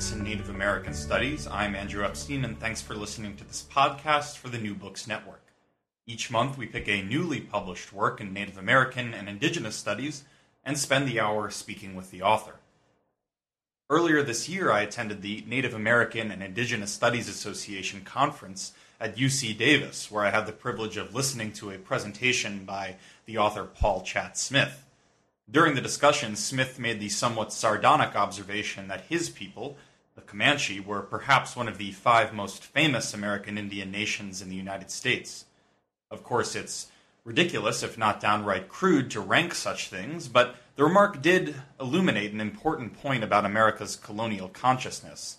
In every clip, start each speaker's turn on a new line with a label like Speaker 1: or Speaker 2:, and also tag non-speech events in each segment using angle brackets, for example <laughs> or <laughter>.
Speaker 1: Books in Native American Studies. I'm Andrew Epstein, and thanks for listening to this podcast for the New Books Network. Each month, we pick a newly published work in Native American and Indigenous studies and spend the hour speaking with the author. Earlier this year, I attended the Native American and Indigenous Studies Association conference at UC Davis, where I had the privilege of listening to a presentation by the author Paul Chaat Smith. During the discussion, Smith made the somewhat sardonic observation that his people, the Comanche, were perhaps one of the five most famous American Indian nations in the United States. Of course, it's ridiculous, if not downright crude, to rank such things, but the remark did illuminate an important point about America's colonial consciousness.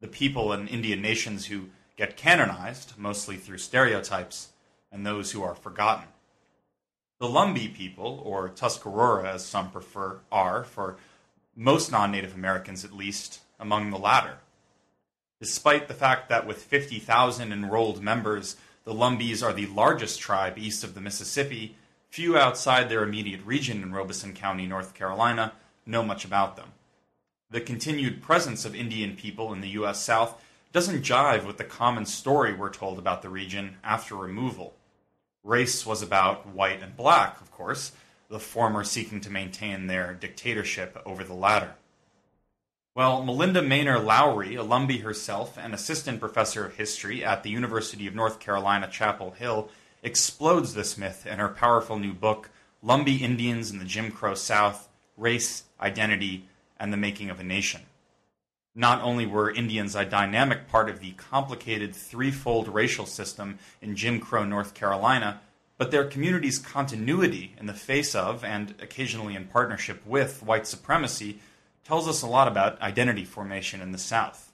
Speaker 1: The people and Indian nations who get canonized, mostly through stereotypes, and those who are forgotten. The Lumbee people, or Tuscarora as some prefer, are, for most non Native Americans at least, among the latter. Despite the fact that with 50,000 enrolled members, the Lumbees are the largest tribe east of the Mississippi, few outside their immediate region in Robeson County, North Carolina, know much about them. The continued presence of Indian people in the U.S. South doesn't jive with the common story we're told about the region after removal. Race was about white and black, of course, the former seeking to maintain their dictatorship over the latter. Well, Malinda Maynor Lowery, a Lumbee herself and assistant professor of history at the University of North Carolina, Chapel Hill, explodes this myth in her powerful new book, Lumbee Indians in the Jim Crow South Race, Identity, and the Making of a Nation. Not only were Indians a dynamic part of the complicated threefold racial system in Jim Crow North Carolina, but their community's continuity in the face of, and occasionally in partnership with, white supremacy tells us a lot about identity formation in the South.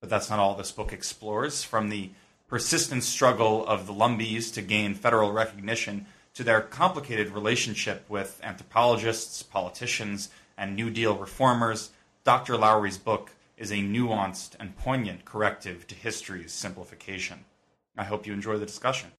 Speaker 1: But that's not all this book explores. From the persistent struggle of the Lumbees to gain federal recognition to their complicated relationship with anthropologists, politicians, and New Deal reformers Dr. Lowery's book is a nuanced and poignant corrective to history's simplification. I hope you enjoy the discussion.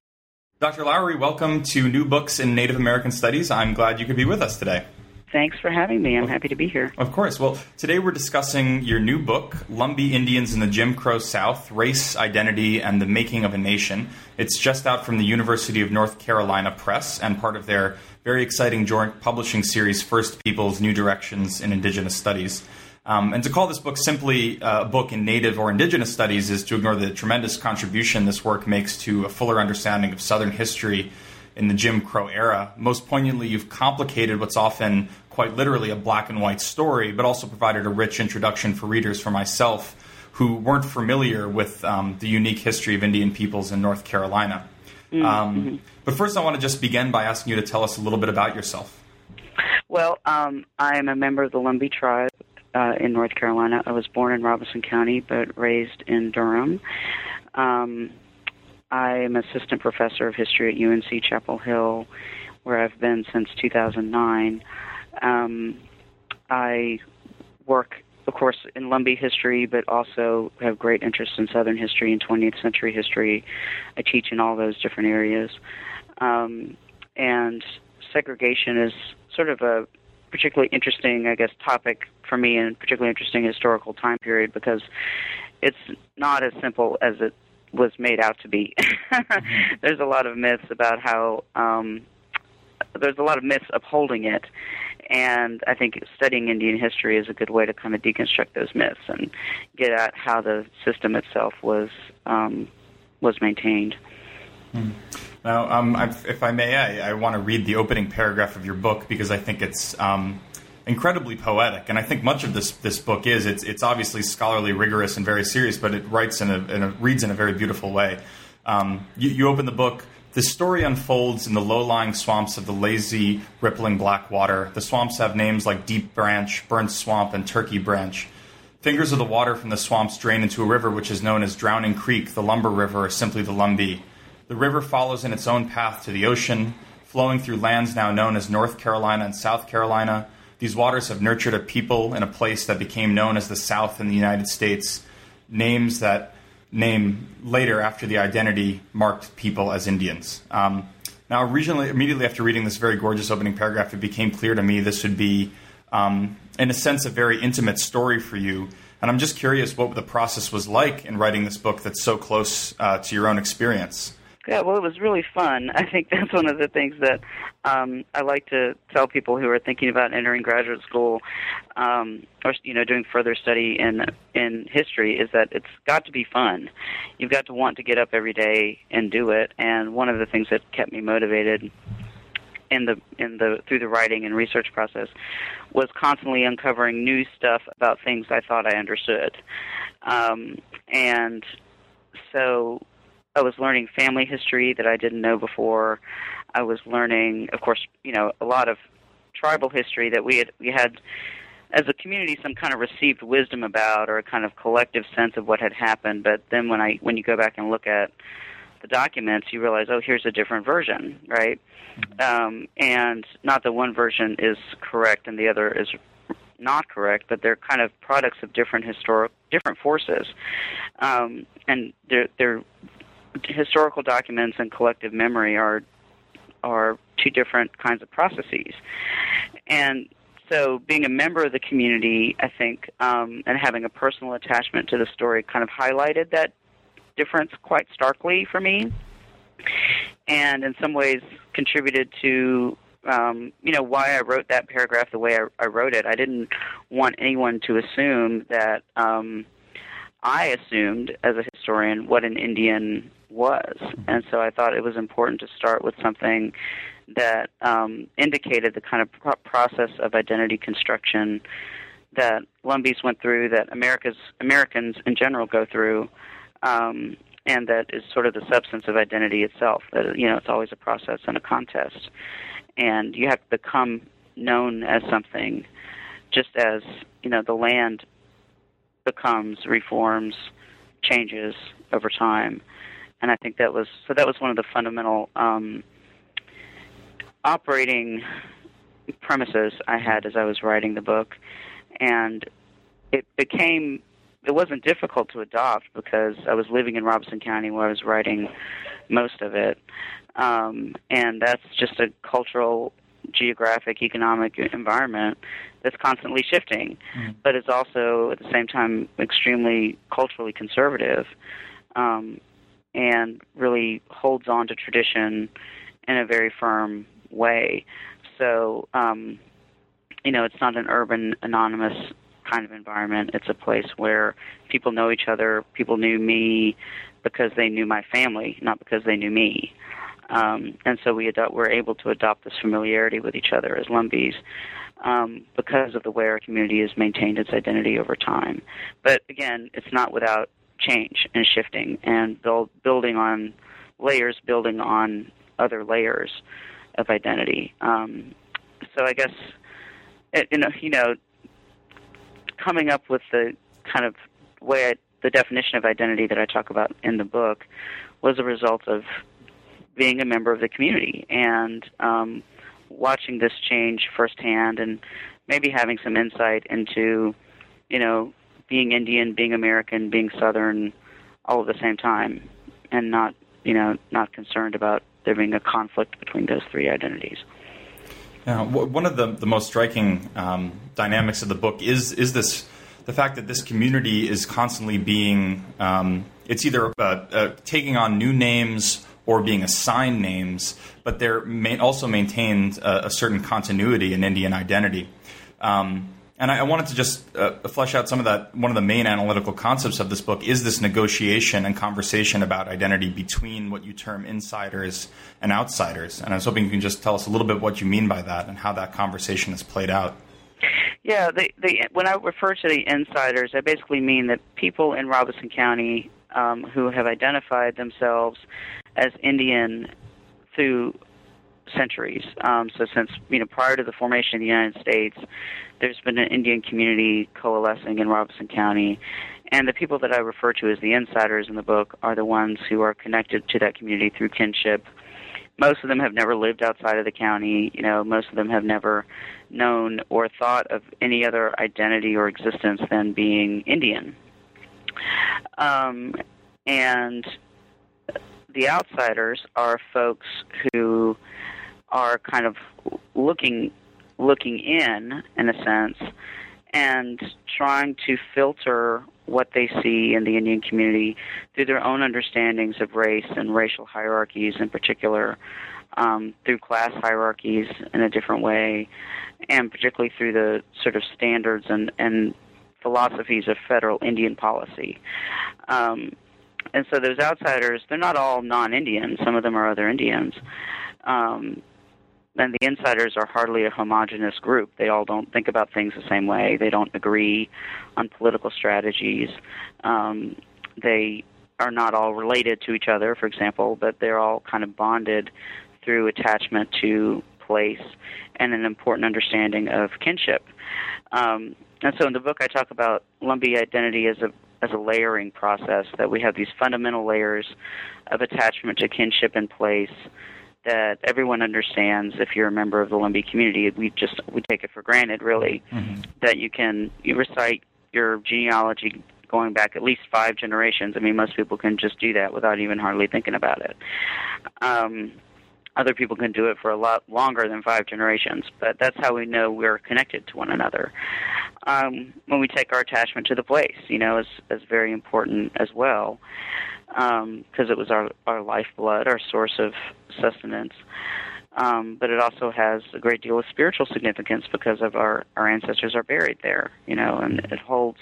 Speaker 1: Dr. Lowery, welcome to New Books in Native American Studies. I'm glad you could be with us today.
Speaker 2: Thanks for having me. I'm happy to be here.
Speaker 1: Of course. Well, today we're discussing your new book, Lumbee Indians in the Jim Crow South Race, Identity, and the Making of a Nation. It's just out from the University of North Carolina Press and part of their very exciting joint publishing series, First Peoples New Directions in Indigenous Studies. Um, and to call this book simply uh, a book in Native or Indigenous studies is to ignore the tremendous contribution this work makes to a fuller understanding of Southern history in the Jim Crow era. Most poignantly, you've complicated what's often quite literally a black and white story, but also provided a rich introduction for readers for myself who weren't familiar with um, the unique history of Indian peoples in North Carolina. Mm-hmm. Um, but first, I want to just begin by asking you to tell us a little bit about yourself.
Speaker 2: Well, um, I am a member of the Lumbee tribe uh, in North Carolina. I was born in Robeson County, but raised in Durham. Um, I am assistant professor of history at UNC Chapel Hill, where I've been since 2009. Um, I work, of course, in Lumbee history, but also have great interest in Southern history and 20th century history. I teach in all those different areas. Um, and segregation is sort of a particularly interesting, I guess, topic for me and particularly interesting historical time period because it's not as simple as it was made out to be. <laughs> mm-hmm. There's a lot of myths about how um, there's a lot of myths upholding it, and I think studying Indian history is a good way to kind of deconstruct those myths and get at how the system itself was um, was maintained.
Speaker 1: Mm. Now, um, if I may, I, I, want to read the opening paragraph of your book because I think it's um, incredibly poetic, and I think much of this this book is. It's it's obviously scholarly, rigorous, and very serious, but it writes in a, in a reads in a very beautiful way. Um, you, you open the book. The story unfolds in the low-lying swamps of the lazy, rippling black water. The swamps have names like Deep Branch, Burnt Swamp, and Turkey Branch. Fingers of the water from the swamps drain into a river which is known as Drowning Creek, the Lumber River, or simply the Lumbee. The river follows in its own path to the ocean, flowing through lands now known as North Carolina and South Carolina. These waters have nurtured a people in a place that became known as the South in the United States, names that name later after the identity marked people as Indians. Um, now, originally, immediately after reading this very gorgeous opening paragraph, it became clear to me this would be, um, in a sense, a very intimate story for you. And I'm just curious what the process was like in writing this book that's so close uh, to your own experience.
Speaker 2: Yeah, well, it was really fun. <laughs> I think that's one of the things that um, I like to tell people who are thinking about entering graduate school um, or you know doing further study in in history is that it's got to be fun. You've got to want to get up every day and do it. And one of the things that kept me motivated in the in the through the writing and research process was constantly uncovering new stuff about things I thought I understood. Um, and so I was learning family history that I didn't know before. I was learning, of course, you know, a lot of tribal history that we had we had as a community some kind of received wisdom about or a kind of collective sense of what had happened. But then when I when you go back and look at the documents, you realize, oh, here's a different version, right? Mm-hmm. Um, and not that one version is correct and the other is not correct, but they're kind of products of different historic different forces, um, and they're they're historical documents and collective memory are are two different kinds of processes, and so being a member of the community, I think, um, and having a personal attachment to the story kind of highlighted that difference quite starkly for me, and in some ways contributed to um, you know why I wrote that paragraph the way I, I wrote it. I didn't want anyone to assume that um, I assumed as a historian what an Indian was. And so I thought it was important to start with something that um, indicated the kind of pro- process of identity construction that Lumbees went through, that America's Americans in general go through, um, and that is sort of the substance of identity itself. That you know, it's always a process and a contest, and you have to become known as something, just as you know the land becomes, reforms, changes over time and I think that was so. That was one of the fundamental um, operating premises I had as I was writing the book, and it became it wasn't difficult to adopt because I was living in Robeson County where I was writing most of it, um, and that's just a cultural, geographic, economic environment that's constantly shifting, mm. but it's also at the same time extremely culturally conservative. Um, and really holds on to tradition in a very firm way. So, um, you know, it's not an urban, anonymous kind of environment. It's a place where people know each other. People knew me because they knew my family, not because they knew me. Um, and so we adopt, we're able to adopt this familiarity with each other as Lumbees um, because of the way our community has maintained its identity over time. But again, it's not without change and shifting and build, building on layers, building on other layers of identity. Um, so I guess you know, you know, coming up with the kind of way I, the definition of identity that I talk about in the book was a result of being a member of the community and um, watching this change firsthand and maybe having some insight into, you know, being Indian, being American, being Southern, all at the same time, and not, you know, not concerned about there being a conflict between those three identities.
Speaker 1: Now, one of the, the most striking um, dynamics of the book is is this the fact that this community is constantly being um, it's either uh, uh, taking on new names or being assigned names, but they're ma- also maintained a, a, certain continuity in Indian identity. Um, and I, I, wanted to just uh, flesh out some of that. One of the main analytical concepts of this book is this negotiation and conversation about identity between what you term insiders and outsiders. And I was hoping you can just tell us a little bit what you mean by that and how that conversation has played out.
Speaker 2: Yeah, the, the, when I refer to the insiders, I basically mean that people in Robeson County um, who have identified themselves as Indian through centuries. Um, so since you know prior to the formation of the United States, there's been an Indian community coalescing in Robeson County, and the people that I refer to as the insiders in the book are the ones who are connected to that community through kinship. Most of them have never lived outside of the county. You know, most of them have never known or thought of any other identity or existence than being Indian. Um, and the outsiders are folks who are kind of looking looking in in a sense and trying to filter what they see in the Indian community through their own understandings of race and racial hierarchies in particular, um, through class hierarchies in a different way, and particularly through the sort of standards and, and philosophies of federal Indian policy. Um, and so those outsiders, they're not all non-Indians. Some of them are other Indians. Um, and the insiders are hardly a homogenous group. They all don't think about things the same way. They don't agree on political strategies. Um, they are not all related to each other, for example, but they're all kind of bonded through attachment to place and an important understanding of kinship. Um, and so in the book, I talk about Lumbee identity as a as a layering process that we have these fundamental layers of attachment to kinship in place that everyone understands if you're a member of the Lumbee community. We just we take it for granted, really, mm-hmm. that you can you recite your genealogy going back at least five generations. I mean, most people can just do that without even hardly thinking about it. Um, other people can do it for a lot longer than five generations, but that's how we know we're connected to one another. Um, when we take our attachment to the place, you know, is is very important as well because um, it was our our lifeblood, our source of sustenance. Um, but it also has a great deal of spiritual significance because of our our ancestors are buried there, you know, and it holds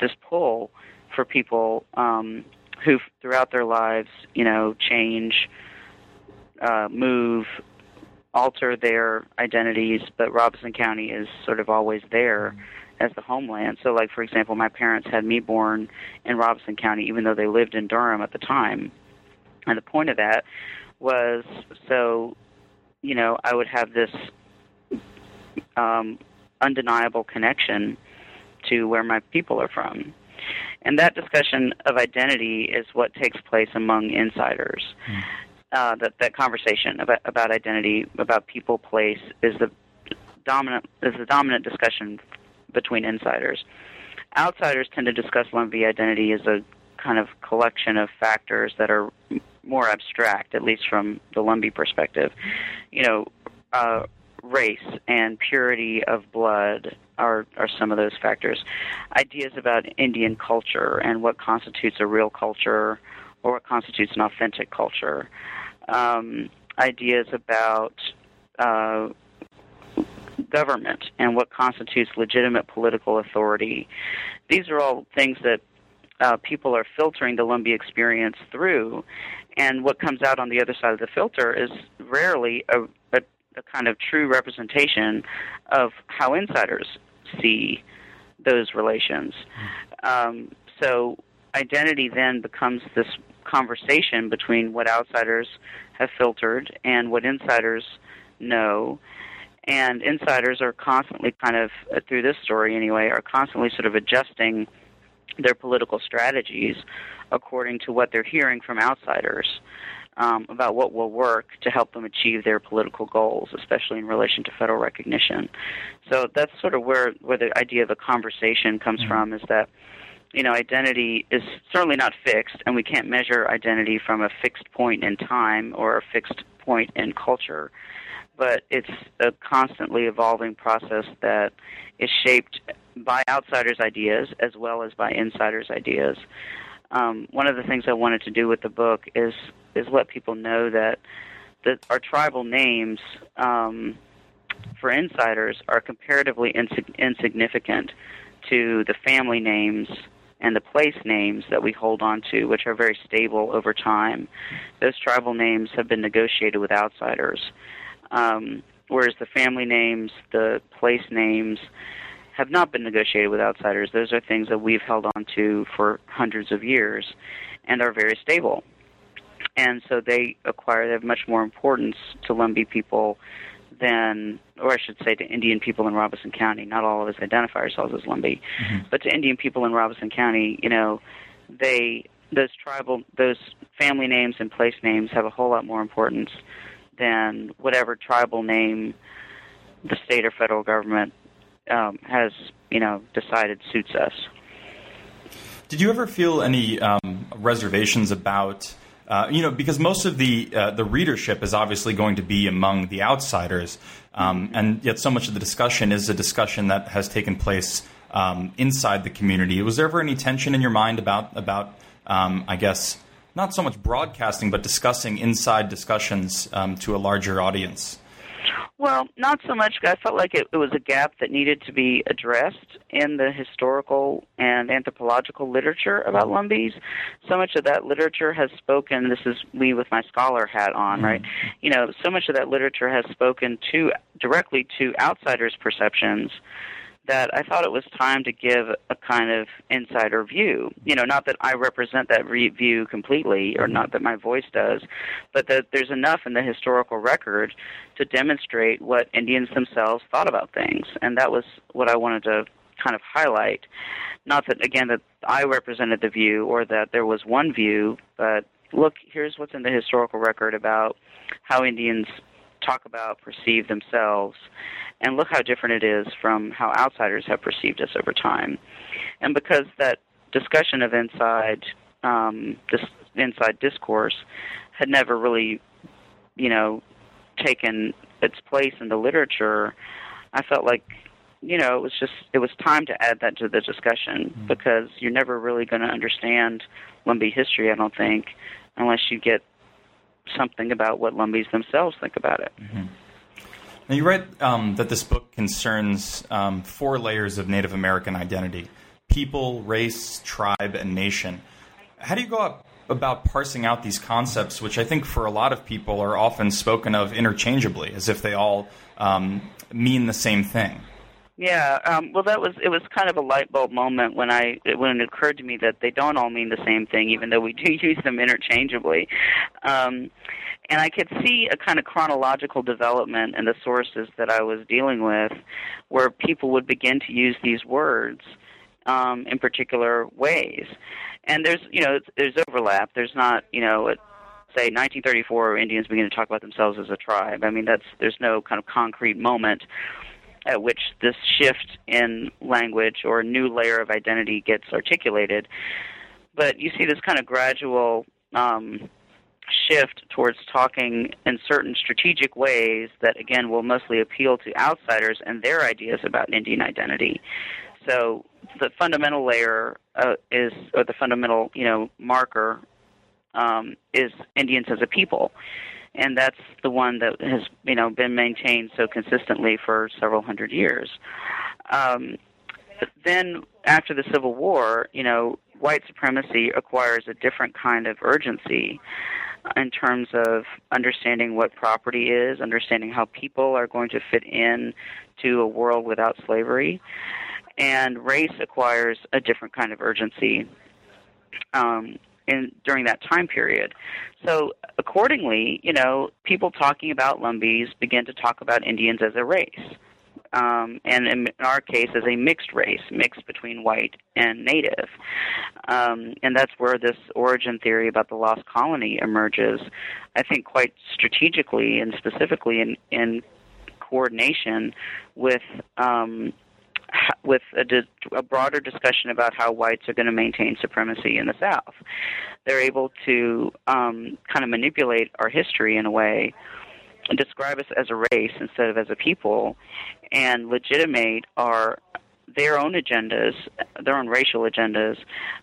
Speaker 2: this pull for people um, who, throughout their lives, you know, change, uh, move, alter their identities. But Robeson County is sort of always there as the homeland. So, like for example, my parents had me born in Robeson County, even though they lived in Durham at the time. And the point of that was so, you know, I would have this um, undeniable connection to where my people are from. And that discussion of identity is what takes place among insiders. Mm. Uh, that that conversation about about identity, about people, place, is the dominant is the dominant discussion between insiders. Outsiders tend to discuss Lumbee identity as a kind of collection of factors that are more abstract, at least from the Lumbee perspective. You know, uh, race and purity of blood are are some of those factors. Ideas about Indian culture and what constitutes a real culture or what constitutes an authentic culture. Um, ideas about uh, government and what constitutes legitimate political authority. These are all things that uh, people are filtering the Lumbee experience through, and what comes out on the other side of the filter is rarely a, a, a kind of true representation of how insiders see those relations. Um, so identity then becomes this conversation between what outsiders have filtered and what insiders know and insiders are constantly kind of uh, through this story anyway are constantly sort of adjusting their political strategies according to what they're hearing from outsiders um, about what will work to help them achieve their political goals, especially in relation to federal recognition. So that's sort of where where the idea of a conversation comes mm-hmm. from. Is that you know identity is certainly not fixed, and we can't measure identity from a fixed point in time or a fixed point in culture. But it's a constantly evolving process that is shaped by outsiders' ideas as well as by insiders' ideas. Um, one of the things I wanted to do with the book is is let people know that that our tribal names um, for insiders are comparatively insig- insignificant to the family names and the place names that we hold on to, which are very stable over time. Those tribal names have been negotiated with outsiders, um, whereas the family names, the place names, have not been negotiated with outsiders. Those are things that we've held on to for hundreds of years and are very stable. And so they acquire, they have much more importance to Lumbee people than, or I should say, to Indian people in Robeson County. Not all of us identify ourselves as Lumbee, mm-hmm. but to Indian people in Robeson County, you know, they those tribal, those family names and place names have a whole lot more importance than whatever tribal name the state or federal government um, has you know decided suits us.
Speaker 1: Did you ever feel any um, reservations about? Uh, you know, because most of the uh, the readership is obviously going to be among the outsiders, um, and yet so much of the discussion is a discussion that has taken place um, inside the community. Was there ever any tension in your mind about about um, I guess not so much broadcasting, but discussing inside discussions um, to a larger audience?
Speaker 2: Well, not so much. I felt like it, it was a gap that needed to be addressed in the historical and anthropological literature about mm-hmm. Lumbees. So much of that literature has spoken. This is me with my scholar hat on, mm-hmm. right? You know, so much of that literature has spoken to directly to outsiders' perceptions that I thought it was time to give a kind of insider view. You know, not that I represent that re- view completely, or not that my voice does, but that there's enough in the historical record to demonstrate what Indians themselves thought about things, and that was what I wanted to kind of highlight. Not that again that I represented the view or that there was one view, but look, here's what's in the historical record about how Indians talk about, perceive themselves, and look how different it is from how outsiders have perceived us over time. And because that discussion of inside um, this inside discourse had never really, you know, taken its place in the literature, I felt like you know, it was just it was time to add that to the discussion mm-hmm. because you're never really going to understand Lumbee history, I don't think, unless you get something about what Lumbees themselves think about it.
Speaker 1: Mm-hmm. Now, you write um, that this book concerns um, four layers of Native American identity people, race, tribe, and nation. How do you go about parsing out these concepts, which I think for a lot of people are often spoken of interchangeably, as if they all um, mean the same thing?
Speaker 2: Yeah, um, well, that was it was kind of a light bulb moment when I when it occurred to me that they don't all mean the same thing, even though we do <laughs> use them interchangeably. Um, and I could see a kind of chronological development in the sources that I was dealing with, where people would begin to use these words um, in particular ways. And there's you know there's overlap. There's not you know. It, say 1934 Indians begin to talk about themselves as a tribe. I mean that's there's no kind of concrete moment at which this shift in language or new layer of identity gets articulated. But you see this kind of gradual um, shift towards talking in certain strategic ways that, again, will mostly appeal to outsiders and their ideas about Indian identity. So the fundamental layer uh, is, or the fundamental, you know, marker um, is Indians as a people and that's the one that has you know been maintained so consistently for several hundred years. Um, then after the Civil War, you know, white supremacy acquires a different kind of urgency in terms of understanding what property is, understanding how people are going to fit in to a world without slavery, and race acquires a different kind of urgency. Um, in during that time period. So accordingly, you know, people talking about Lumbees begin to talk about Indians as a race. um, and in our case, as a mixed race, mixed between white and native. Um, and that's where this origin theory about the lost colony emerges. I think quite strategically and specifically in, in coordination with um, with a, a, broader discussion about how whites are going to maintain supremacy in the South. They're able to um, kind of manipulate our history in a way and describe us as a race instead of as a people and legitimate our their own agendas, their own racial agendas,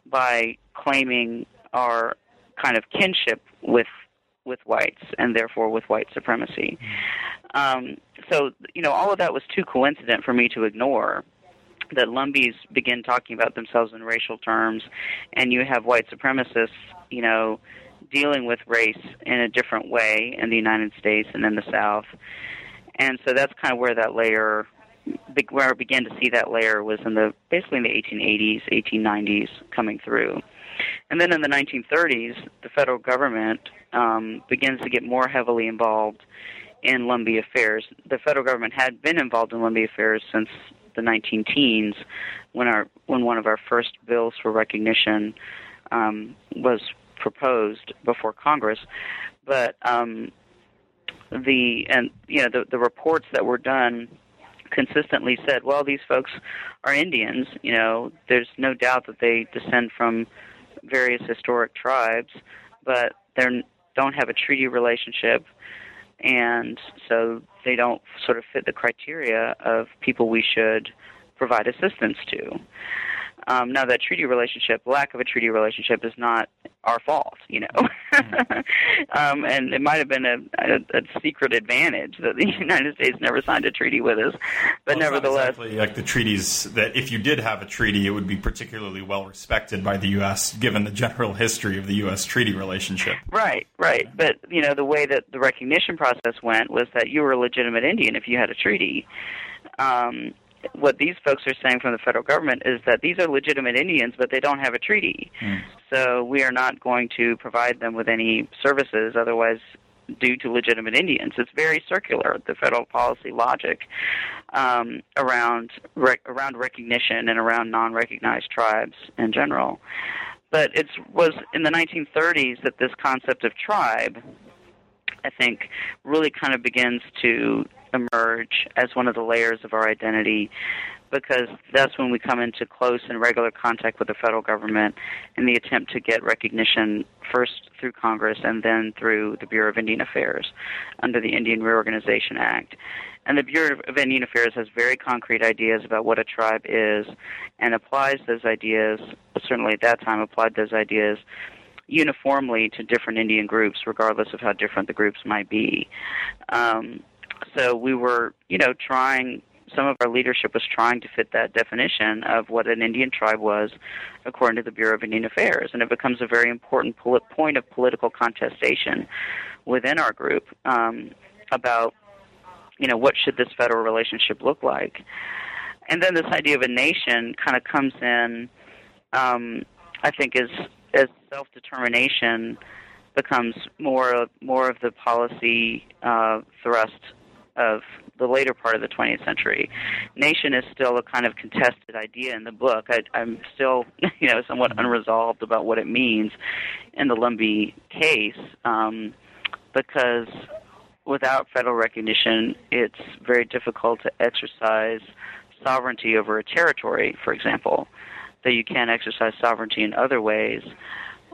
Speaker 2: by claiming our kind of kinship with with whites and therefore with white supremacy. Um, so you know, all of that was too coincident for me to ignore. That Lumbees begin talking about themselves in racial terms, and you have white supremacists, you know, dealing with race in a different way in the United States and in the South. And so that's kind of where that layer, where I began to see that layer was in the basically in the 1880s, 1890s coming through. And then in the 1930s, the federal government um, begins to get more heavily involved in Lumbee affairs. The federal government had been involved in Lumbee affairs since the 19 teens, when our when one of our first bills for recognition um, was proposed before Congress, but um, the and you know the the reports that were done consistently said, well, these folks are Indians. You know, there's no doubt that they descend from various historic tribes, but they don't have a treaty relationship, and so they don't sort of fit the criteria of people we should provide assistance to. Um, now, that treaty relationship, lack of a treaty relationship, is not our fault, you know. Mm-hmm. <laughs> um, and it might have been a, a, a, secret advantage that the <laughs> United States never signed a treaty with us, but well, nevertheless,
Speaker 1: exactly like the treaties that if you did have a treaty, it would be particularly well respected by the U.S. given the general history of the U.S. treaty relationship.
Speaker 2: Right, right. But you know, the way that the recognition process went was that you were a legitimate Indian if you had a treaty. Um, what these folks are saying from the federal government is that these are legitimate Indians, but they don't have a treaty. Mm. So we are not going to provide them with any services otherwise due to legitimate Indians. It's very circular, the federal policy logic um, around rec- around recognition and around non-recognized tribes in general. But it was in the 1930s that this concept of tribe, I think, really kind of begins to emerge as one of the layers of our identity because that's when we come into close and regular contact with the federal government in the attempt to get recognition first through Congress and then through the Bureau of Indian Affairs under the Indian Reorganization Act. And the Bureau of Indian Affairs has very concrete ideas about what a tribe is and applies those ideas, certainly at that time applied those ideas uniformly to different Indian groups, regardless of how different the groups might be. Um, so we were, you know, trying. Some of our leadership was trying to fit that definition of what an Indian tribe was, according to the Bureau of Indian Affairs, and it becomes a very important point of political contestation within our group um, about, you know, what should this federal relationship look like, and then this idea of a nation kind of comes in. Um, I think as as self determination becomes more more of the policy uh, thrust of the later part of the 20th century. Nation is still a kind of contested idea in the book. I, I'm still, <laughs> you know, somewhat unresolved about what it means in the Lumbee case, um, because without federal recognition, it's very difficult to exercise sovereignty over a territory, for example. That you can't exercise sovereignty in other ways.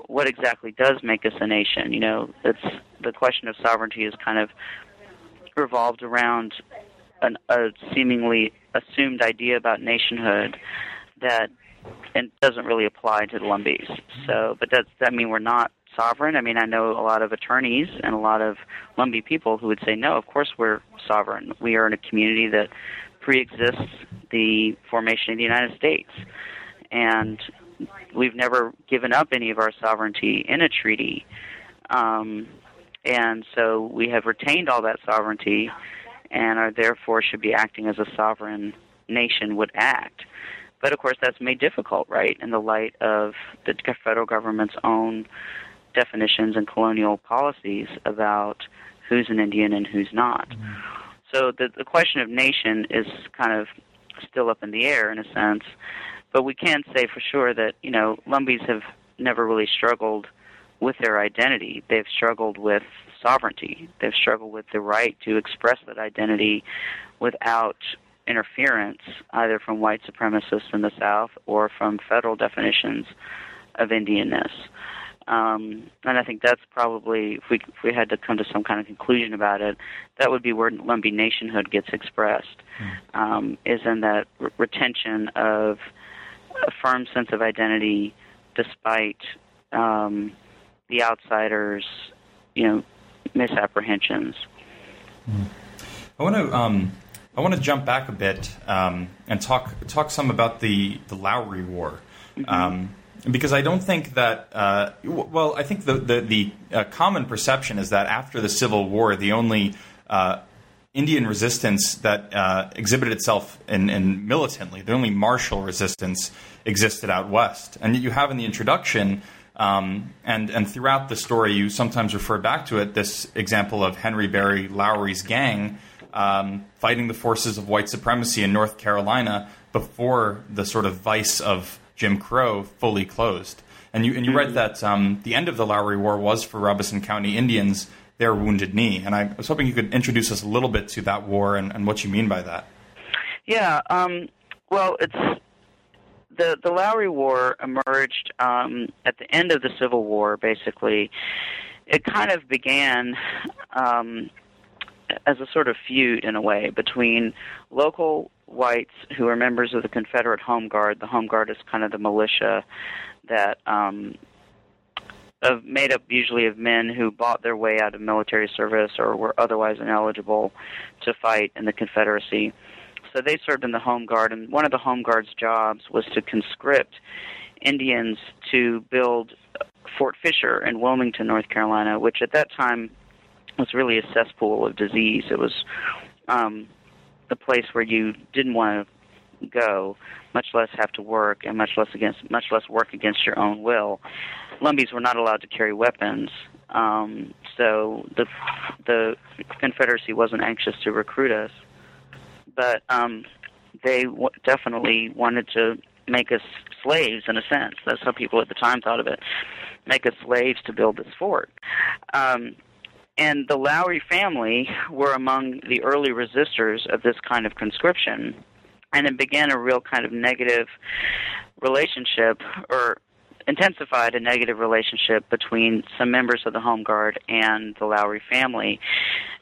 Speaker 2: What exactly does make us a nation? You know, it's the question of sovereignty is kind of revolved around an, a seemingly assumed idea about nationhood that and doesn't really apply to the Lumbees. So, but does that mean we're not sovereign? I mean, I know a lot of attorneys and a lot of Lumbee people who would say, no, of course we're sovereign. We are in a community that pre-exists the formation of the United States, and we've never given up any of our sovereignty in a treaty. Um, and so we have retained all that sovereignty and are therefore should be acting as a sovereign nation would act. But of course, that's made difficult, right, in the light of the federal government's own definitions and colonial policies about who's an Indian and who's not. Mm-hmm. So the the question of nation is kind of still up in the air in a sense, but we can say for sure that you know Lumbees have never really struggled with their identity. They've struggled with sovereignty. They've struggled with the right to express that identity without interference, either from white supremacists in the South or from federal definitions of Indianness. Um, and I think that's probably, if we, if we had to come to some kind of conclusion about it, that would be where Lumbee nationhood gets expressed, mm. um, is in that re- retention of a firm sense of identity despite um, the outsiders, you know, misapprehensions.
Speaker 1: I want to um, I want to jump back a bit um, and talk talk some about the the Lowry War. Mm-hmm. Um, because I don't think that. Uh, well, I think the the, the uh, common perception is that after the Civil War, the only uh, Indian resistance that uh, exhibited itself in, in, militantly, the only martial resistance existed out west, and yet you have in the introduction. Um, and and throughout the story, you sometimes refer back to it. This example of Henry Berry Lowry's gang um, fighting the forces of white supremacy in North Carolina before the sort of vice of Jim Crow fully closed. And you and you read mm-hmm. that um, the end of the Lowry War was for Robeson County Indians their wounded knee. And I was hoping you could introduce us a little bit to that war and, and what you mean by that.
Speaker 2: Yeah. Um, well, it's the the Lowry War emerged um, at the end of the Civil War. Basically, it kind of began um, as a sort of feud in a way between local whites who are members of the Confederate Home Guard. The Home Guard is kind of the militia that um, of made up usually of men who bought their way out of military service or were otherwise ineligible to fight in the Confederacy. So they served in the Home Guard, and one of the Home Guard's jobs was to conscript Indians to build Fort Fisher in Wilmington, North Carolina, which at that time was really a cesspool of disease. It was um, the place where you didn't want to go, much less have to work, and much less against much less work against your own will. Lumbees were not allowed to carry weapons, um, so the the Confederacy wasn't anxious to recruit us, but um, they w- definitely wanted to make us slaves in a sense. That's how people at the time thought of it. Make us slaves to build this fort. Um, and the Lowry family were among the early resistors of this kind of conscription. And it began a real kind of negative relationship, or intensified a negative relationship between some members of the Home Guard and the Lowry family.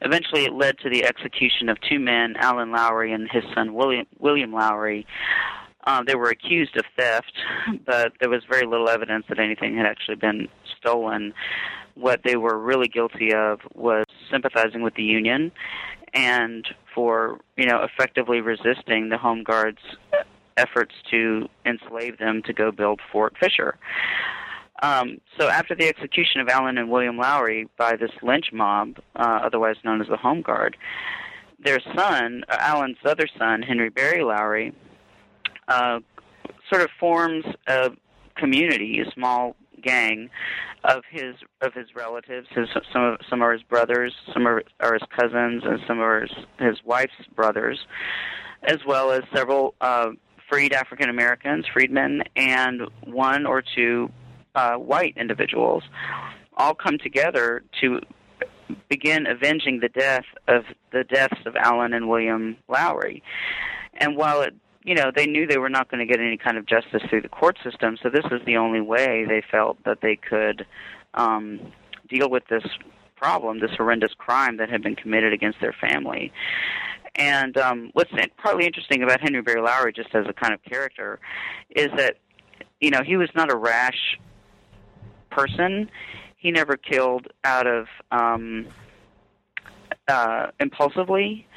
Speaker 2: Eventually, it led to the execution of two men, Allen Lowry and his son William, William Lowry. Uh, they were accused of theft, but there was very little evidence that anything had actually been stolen what they were really guilty of was sympathizing with the Union and for you know effectively resisting the Home Guard's efforts to enslave them to go build Fort Fisher. Um, so after the execution of Allen and William Lowry by this lynch mob, uh, otherwise known as the Home Guard, their son, uh, Allen's other son, Henry Berry Lowry, uh, sort of forms a community, a small gang of his of his relatives. His some of some are his brothers, some are, are his cousins, and some are his, his wife's brothers, as well as several uh, freed African Americans, freedmen, and one or two uh, white individuals, all come together to begin avenging the death of the deaths of Allen and William Lowry. And while it you know, they knew they were not going to get any kind of justice through the court system, so this was the only way they felt that they could um, deal with this problem, this horrendous crime that had been committed against their family. And um, what's partly interesting about Henry Berry Lowry, just as a kind of character, is that you know he was not a rash person. He never killed out of um, uh, impulsively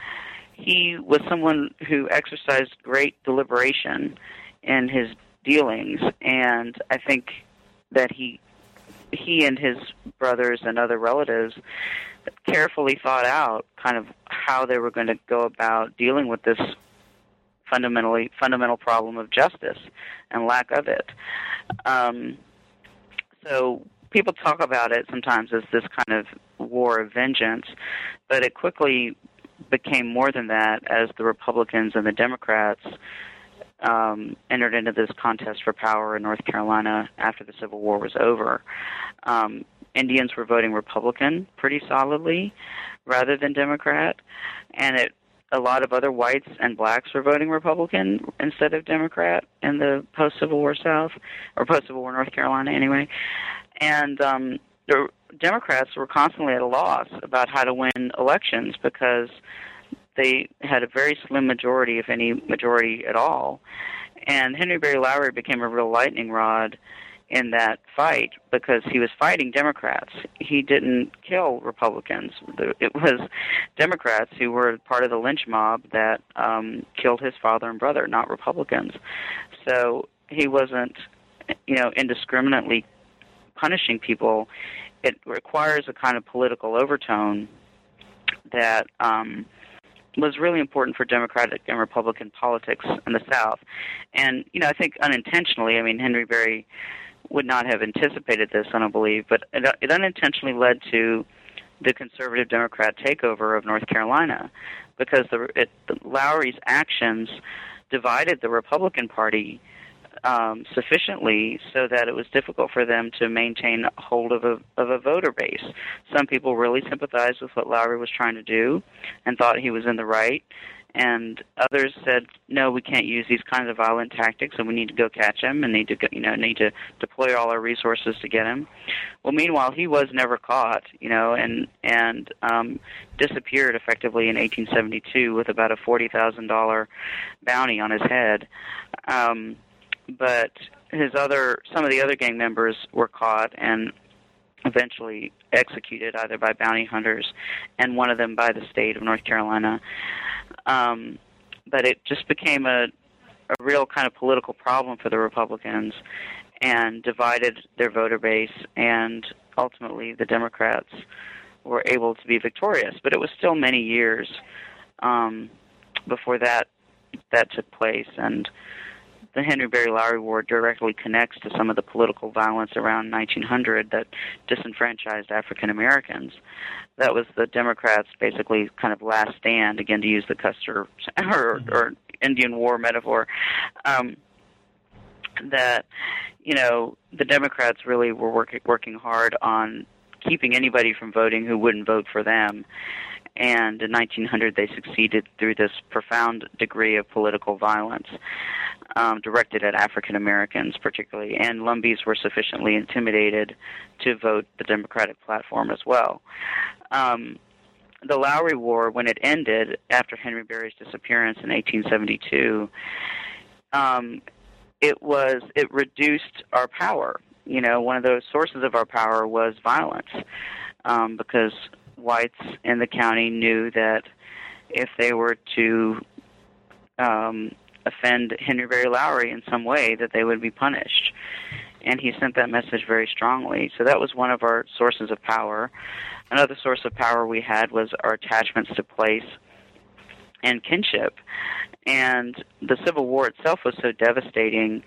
Speaker 2: he was someone who exercised great deliberation in his dealings, and I think that he he and his brothers and other relatives carefully thought out kind of how they were going to go about dealing with this fundamentally fundamental problem of justice and lack of it. Um, so people talk about it sometimes as this kind of war of vengeance, but it quickly became more than that as the Republicans and the Democrats um, entered into this contest for power in North Carolina after the Civil War was over. Um, Indians were voting Republican pretty solidly rather than Democrat, and it a lot of other whites and blacks were voting Republican instead of Democrat in the post Civil War South or post Civil War North Carolina anyway. And um, the Democrats were constantly at a loss about how to win elections because they had a very slim majority, if any majority at all. And Henry Berry Lowry became a real lightning rod in that fight because he was fighting Democrats. He didn't kill Republicans. It was Democrats who were part of the lynch mob that um, killed his father and brother, not Republicans. So he wasn't, you know, indiscriminately punishing people. It requires a kind of political overtone that um, was really important for Democratic and Republican politics in the South. And, you know, I think unintentionally, I mean, Henry Berry would not have anticipated this, I don't believe, but it, unintentionally led to the conservative Democrat takeover of North Carolina because the, it, Lowry's actions divided the Republican Party um, sufficiently so that it was difficult for them to maintain hold of a of a voter base. Some people really sympathized with what Lowry was trying to do and thought he was in the right, and others said, "No, we can't use these kinds of violent tactics, and we need to go catch him, and need to, go, you know, need to deploy all our resources to get him." Well, meanwhile, he was never caught, you know, and and um, disappeared effectively in 1872 with about a forty thousand dollar bounty on his head. Um, but his other, some of the other gang members were caught and eventually executed either by bounty hunters and one of them by the state of North Carolina. Um, but it just became a, a real kind of political problem for the Republicans and divided their voter base, and ultimately the Democrats were able to be victorious. But it was still many years um, before that that took place, and the Henry Berry Lowry War directly connects to some of the political violence around 1900 that disenfranchised African Americans. That was the Democrats' basically kind of last stand, again to use the Custer <laughs> or, mm-hmm. or Indian War metaphor. Um, that you know the Democrats really were working working hard on keeping anybody from voting who wouldn't vote for them. And in 1900, they succeeded through this profound degree of political violence um, directed at African Americans, particularly, and Lumbees were sufficiently intimidated to vote the Democratic platform as well. Um, the Lowry War, when it ended after Henry Berry's disappearance in 1872, um, it was it reduced our power. You know, one of those sources of our power was violence, um, because whites in the county knew that if they were to um, offend Henry Berry Lowry in some way, that they would be punished. And he sent that message very strongly. So that was one of our sources of power. Another source of power we had was our attachments to place and kinship. And the Civil War itself was so devastating,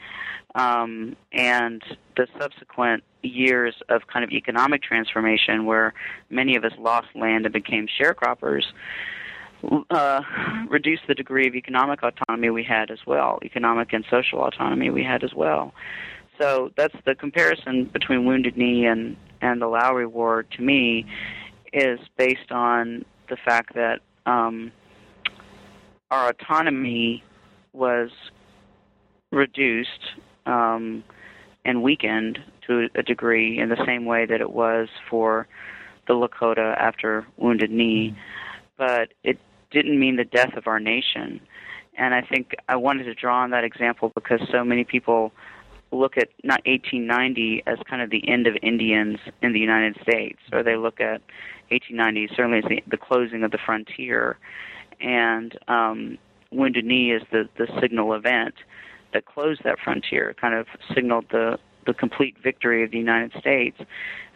Speaker 2: um, and the subsequent years of kind of economic transformation, where many of us lost land and became sharecroppers, uh, reduce the degree of economic autonomy we had as well, economic and social autonomy we had as well. So that's the comparison between Wounded Knee and, and the Lowry War to me is based on the fact that um, our autonomy was reduced um, and weakened to a degree in the same way that it was for the Lakota after Wounded Knee, but it didn't mean the death of our nation. And I think I wanted to draw on that example because so many people look at not 1890 as kind of the end of Indians in the United States, or they look at 1890 certainly as the, the closing of the frontier, and um, Wounded Knee is the the signal event that closed that frontier, kind of signaled the the complete victory of the United States.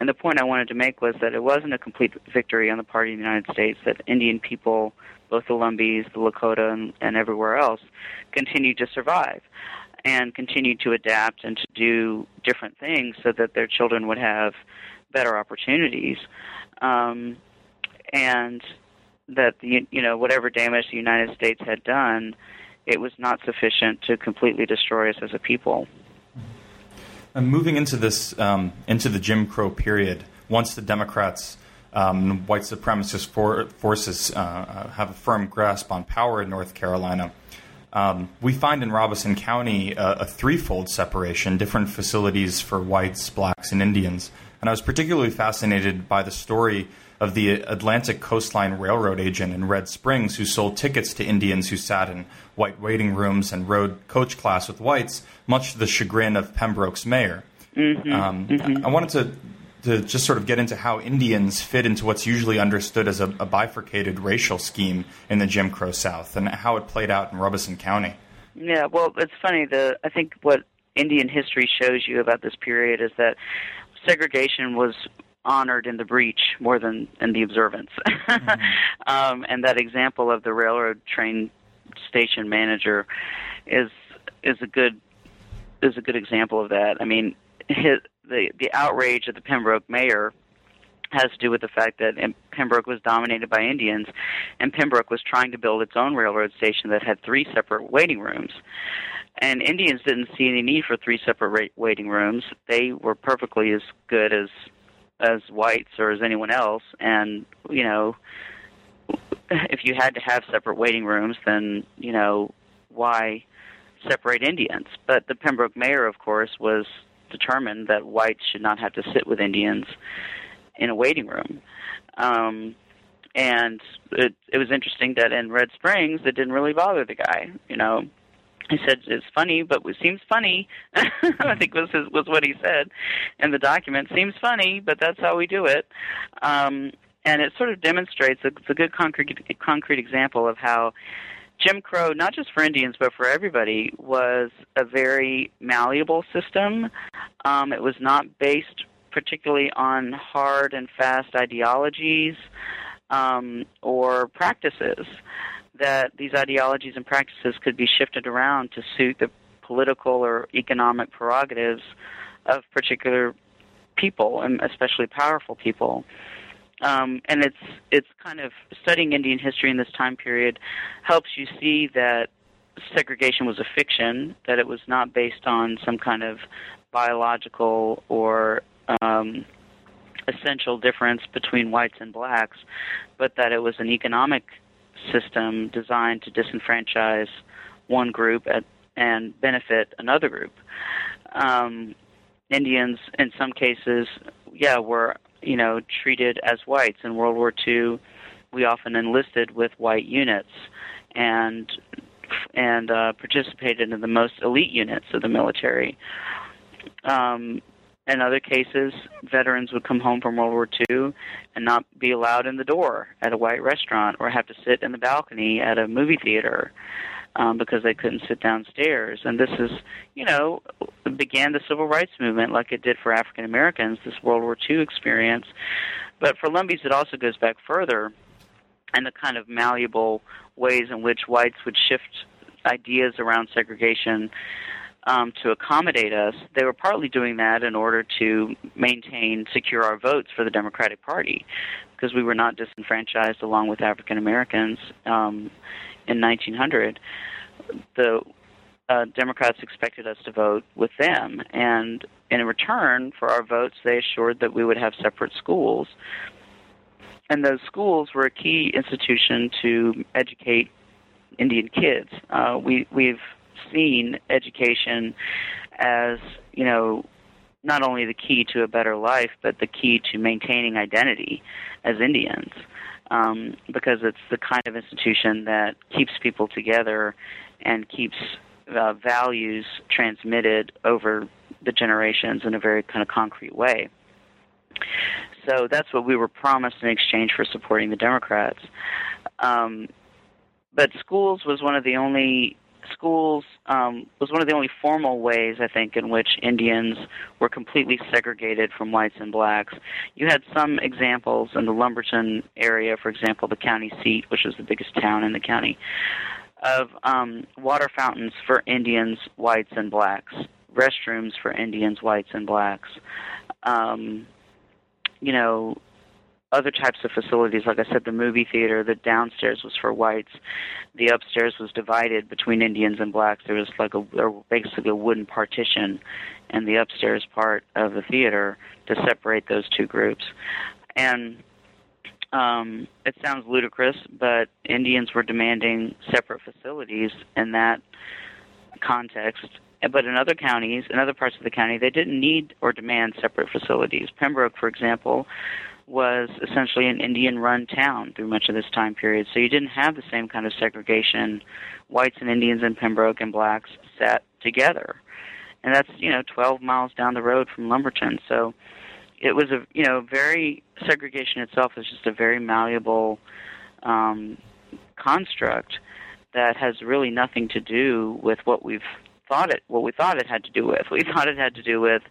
Speaker 2: And the point I wanted to make was that it wasn't a complete victory on the part of the United States, that Indian people both the Lumbees, the Lakota, and, and everywhere else, continued to survive and continued to adapt and to do different things so that their children would have better opportunities. Um, and that the you know whatever damage the United States had done, it was not sufficient to completely destroy us as a people.
Speaker 1: And moving into this um, into the Jim Crow period, once the Democrats um, white supremacist for, forces uh, uh, have a firm grasp on power in North Carolina. Um, we find in Robeson County uh, a threefold separation, different facilities for whites, blacks, and Indians. And I was particularly fascinated by the story of the Atlantic Coastline Railroad agent in Red Springs who sold tickets to Indians who sat in white waiting rooms and rode coach class with whites, much to the chagrin of Pembroke's mayor.
Speaker 2: Mm-hmm, um, mm-hmm.
Speaker 1: I wanted to to just sort of get into how Indians fit into what's usually understood as a, a, bifurcated racial scheme in the Jim Crow South and how it played out in Robeson County.
Speaker 2: Yeah, well, it's funny. The I think what Indian history shows you about this period is that segregation was honored in the breach more than in the observance. <laughs> Mm-hmm. um, and that example of the railroad train station manager is is a good is a good example of that. I mean, his, the the outrage of the Pembroke mayor has to do with the fact that Pembroke was dominated by Indians, and Pembroke was trying to build its own railroad station that had three separate waiting rooms. And Indians didn't see any need for three separate waiting rooms. They were perfectly as good as as whites or as anyone else. And you know, if you had to have separate waiting rooms, then you know why separate Indians? But the Pembroke mayor, of course, was determined that whites should not have to sit with Indians in a waiting room. Um, and it, it was interesting that in Red Springs, it didn't really bother the guy. You know, he said it's funny, but it seems funny. <laughs> I think was his, was what he said in the document. Seems funny, but that's how we do it. Um, and it sort of demonstrates it's a good concrete concrete example of how Jim Crow, not just for Indians but for everybody, was a very malleable system. Um, it was not based particularly on hard and fast ideologies um, or practices. That these ideologies and practices could be shifted around to suit the political or economic prerogatives of particular people, and especially powerful people. Um, and it's it's kind of studying Indian history in this time period helps you see that segregation was a fiction, that it was not based on some kind of biological or um, essential difference between whites and blacks, but that it was an economic system designed to disenfranchise one group at, and benefit another group. Um, Indians, in some cases, yeah, were you know, treated as whites. In World War II, we often enlisted with white units and and uh, participated in the most elite units of the military. Um, in other cases, veterans would come home from World War II and not be allowed in the door at a white restaurant or have to sit in the balcony at a movie theater um, because they couldn't sit downstairs. And this is, you know, began the civil rights movement like it did for African Americans, this World War II experience. But for Lumbees, it also goes back further and the kind of malleable ways in which whites would shift ideas around segregation um, to accommodate us. They were partly doing that in order to maintain, secure our votes for the Democratic Party, because we were not disenfranchised along with African Americans um, in 1900, the uh, Democrats expected us to vote with them, and in return for our votes, they assured that we would have separate schools. And those schools were a key institution to educate Indian kids. Uh, we we've seen education as you know not only the key to a better life, but the key to maintaining identity as Indians um, because it's the kind of institution that keeps people together and keeps uh, values transmitted over the generations in a very kind of concrete way. So that's what we were promised in exchange for supporting the Democrats. Um, but schools was one of the only schools um, was one of the only formal ways, I think, in which Indians were completely segregated from whites and blacks. You had some examples in the Lumberton area, for example, the county seat, which was the biggest town in the county, of um, water fountains for Indians, whites, and blacks, restrooms for Indians, whites, and blacks. Um, you know, other types of facilities. Like I said, the movie theater, the downstairs was for whites. The upstairs was divided between Indians and blacks. There was like a there was basically a wooden partition in the upstairs part of the theater to separate those two groups. And um, it sounds ludicrous, but Indians were demanding separate facilities in that context. But in other counties, in other parts of the county, they didn't need or demand separate facilities. Pembroke, for example, was essentially an Indian run town through much of this time period. So you didn't have the same kind of segregation. Whites and Indians in Pembroke and blacks sat together. And that's, you know, 12 miles down the road from Lumberton. So it was a, you know, very, segregation itself is just a very malleable um, construct that has really nothing to do with what we've thought it, what we thought it had to do with. <laughs> We thought it had to do with,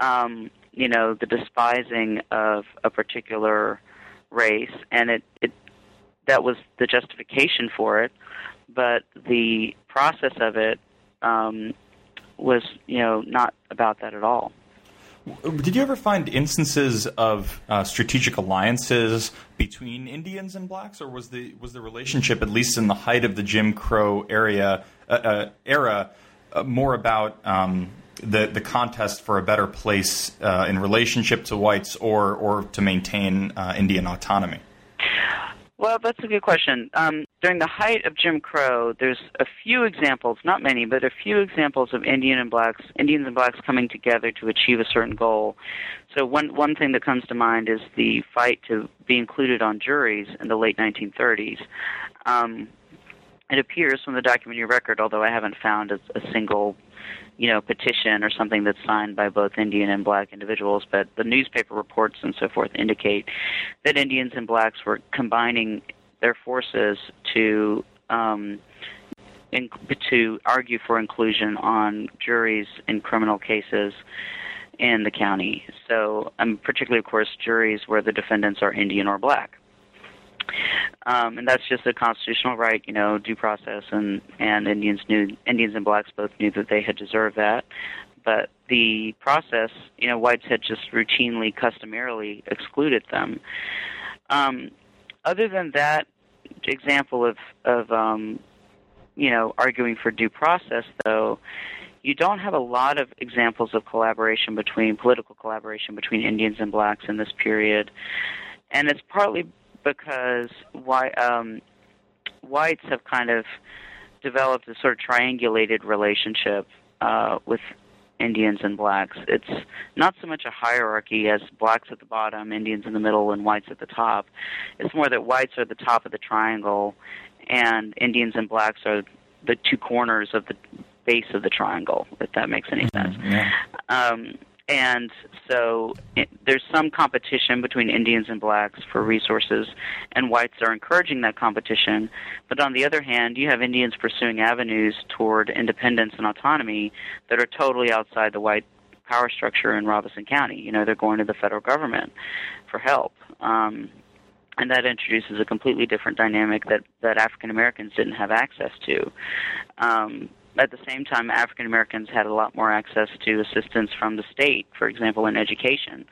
Speaker 2: um, you know, the despising of a particular race, and it, it that was the justification for it, but the process of it um, was, you know, not about that at all.
Speaker 1: Did you ever find instances of uh, strategic alliances between Indians and blacks, or was the was the relationship, at least in the height of the Jim Crow area uh, uh, era, uh, more about um, the the contest for a better place uh, in relationship to whites, or or to maintain uh, Indian autonomy?
Speaker 2: Well, that's a good question. Um, during the height of Jim Crow, there's a few examples, not many, but a few examples of Indian and blacks, Indians and blacks coming together to achieve a certain goal. So one one thing that comes to mind is the fight to be included on juries in the late 1930s. Um, it appears from the documentary record, although I haven't found a, a single you know, petition or something that's signed by both Indian and black individuals, but the newspaper reports and so forth indicate that Indians and blacks were combining their forces to um, in, to argue for inclusion on juries in criminal cases in the county. So, um, particularly, of course, juries where the defendants are Indian or black. Um, and that's just a constitutional right, you know, due process, and and Indians knew Indians and blacks both knew that they had deserved that, but the process, you know, whites had just routinely, customarily excluded them. Um, other than that example of of um, you know arguing for due process, though, you don't have a lot of examples of collaboration between political collaboration between Indians and blacks in this period, and it's partly because why, um, whites have kind of developed a sort of triangulated relationship uh, with Indians and blacks. It's not so much a hierarchy as blacks at the bottom, Indians in the middle, and whites at the top. It's more that whites are the top of the triangle, and Indians and blacks are the two corners of the base of the triangle. If that makes any mm-hmm. sense. Yeah. Um, and so it, there's some competition between Indians and blacks for resources, and whites are encouraging that competition. But on the other hand, you have Indians pursuing avenues toward independence and autonomy that are totally outside the white power structure in Robeson County. You know, they're going to the federal government for help. Um, and that introduces a completely different dynamic that, that African Americans didn't have access to. Um, at the same time, African Americans had a lot more access to assistance from the state, for example, in education,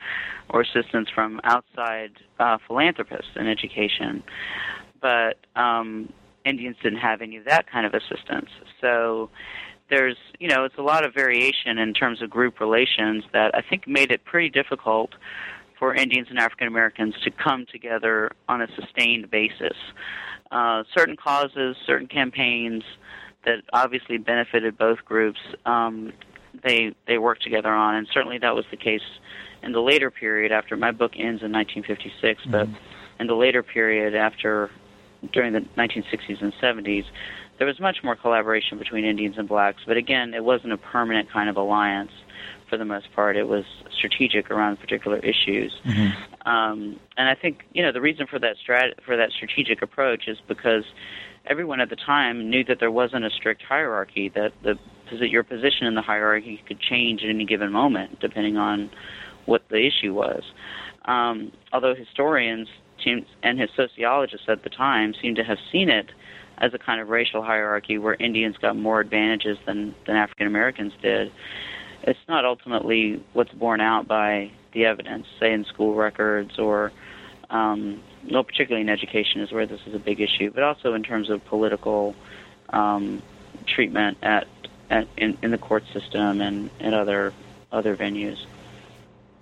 Speaker 2: or assistance from outside uh, philanthropists in education. But um, Indians didn't have any of that kind of assistance. So there's, you know, it's a lot of variation in terms of group relations that I think made it pretty difficult for Indians and African Americans to come together on a sustained basis. Uh, certain causes, certain campaigns, that obviously benefited both groups. Um, they they worked together on, and certainly that was the case in the later period after my book ends in 1956. Mm-hmm. But in the later period after during the 1960s and 70s, there was much more collaboration between Indians and blacks. But again, it wasn't a permanent kind of alliance for the most part. It was strategic around particular issues. Mm-hmm. Um, and I think you know the reason for that strat- for that strategic approach is because everyone at the time knew that there wasn't a strict hierarchy, that the that your position in the hierarchy could change at any given moment depending on what the issue was. Um, although historians and his sociologists at the time seem to have seen it as a kind of racial hierarchy where Indians got more advantages than, than African Americans did, it's not ultimately what's borne out by the evidence, say in school records or Um, no, particularly in education is where this is a big issue, but also in terms of political um, treatment at, at in, in the court system and, and other other venues.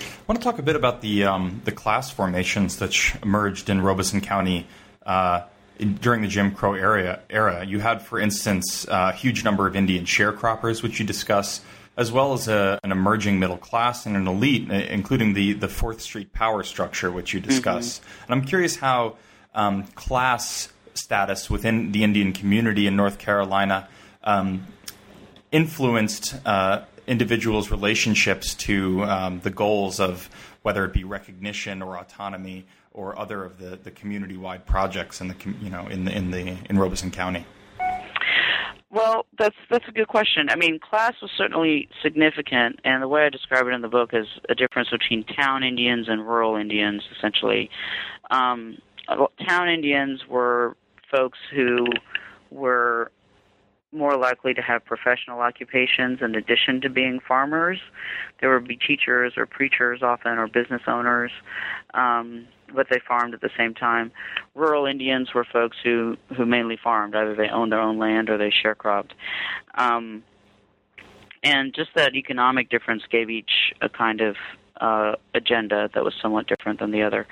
Speaker 1: I want to talk a bit about the um, the class formations that emerged in Robeson County uh, in, during the Jim Crow era. Era, you had, for instance, a huge number of Indian sharecroppers, which you discuss, as well as a, an emerging middle class and an elite, uh, including the the Fourth Street power structure, which you discuss. Mm-hmm. And I'm curious how um, class status within the Indian community in North Carolina um, influenced uh, individuals' relationships to um, the goals of whether it be recognition or autonomy or other of the, the community wide projects in the you know in the in the in Robeson County.
Speaker 2: Well, that's that's a good question. I mean, class was certainly significant, and the way I describe it in the book is a difference between town Indians and rural Indians. Essentially, um, town Indians were folks who were more likely to have professional occupations in addition to being farmers. There would be teachers or preachers often or business owners, um, but they farmed at the same time. Rural Indians were folks who, who mainly farmed. Either they owned their own land or they sharecropped. Um, and just that economic difference gave each a kind of uh, agenda that was somewhat different than the other.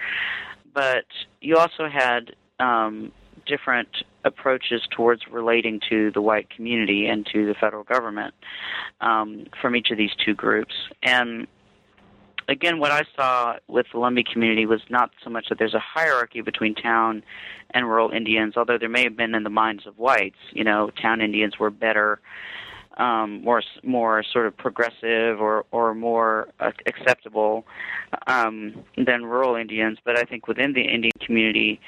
Speaker 2: But you also had um, different approaches towards relating to the white community and to the federal government um, from each of these two groups. And again, what I saw with the Lumbee community was not so much that there's a hierarchy between town and rural Indians, although there may have been in the minds of whites. You know, town Indians were better. Um, more more sort of progressive or or more uh, acceptable um, than rural Indians, but I think within the Indian community,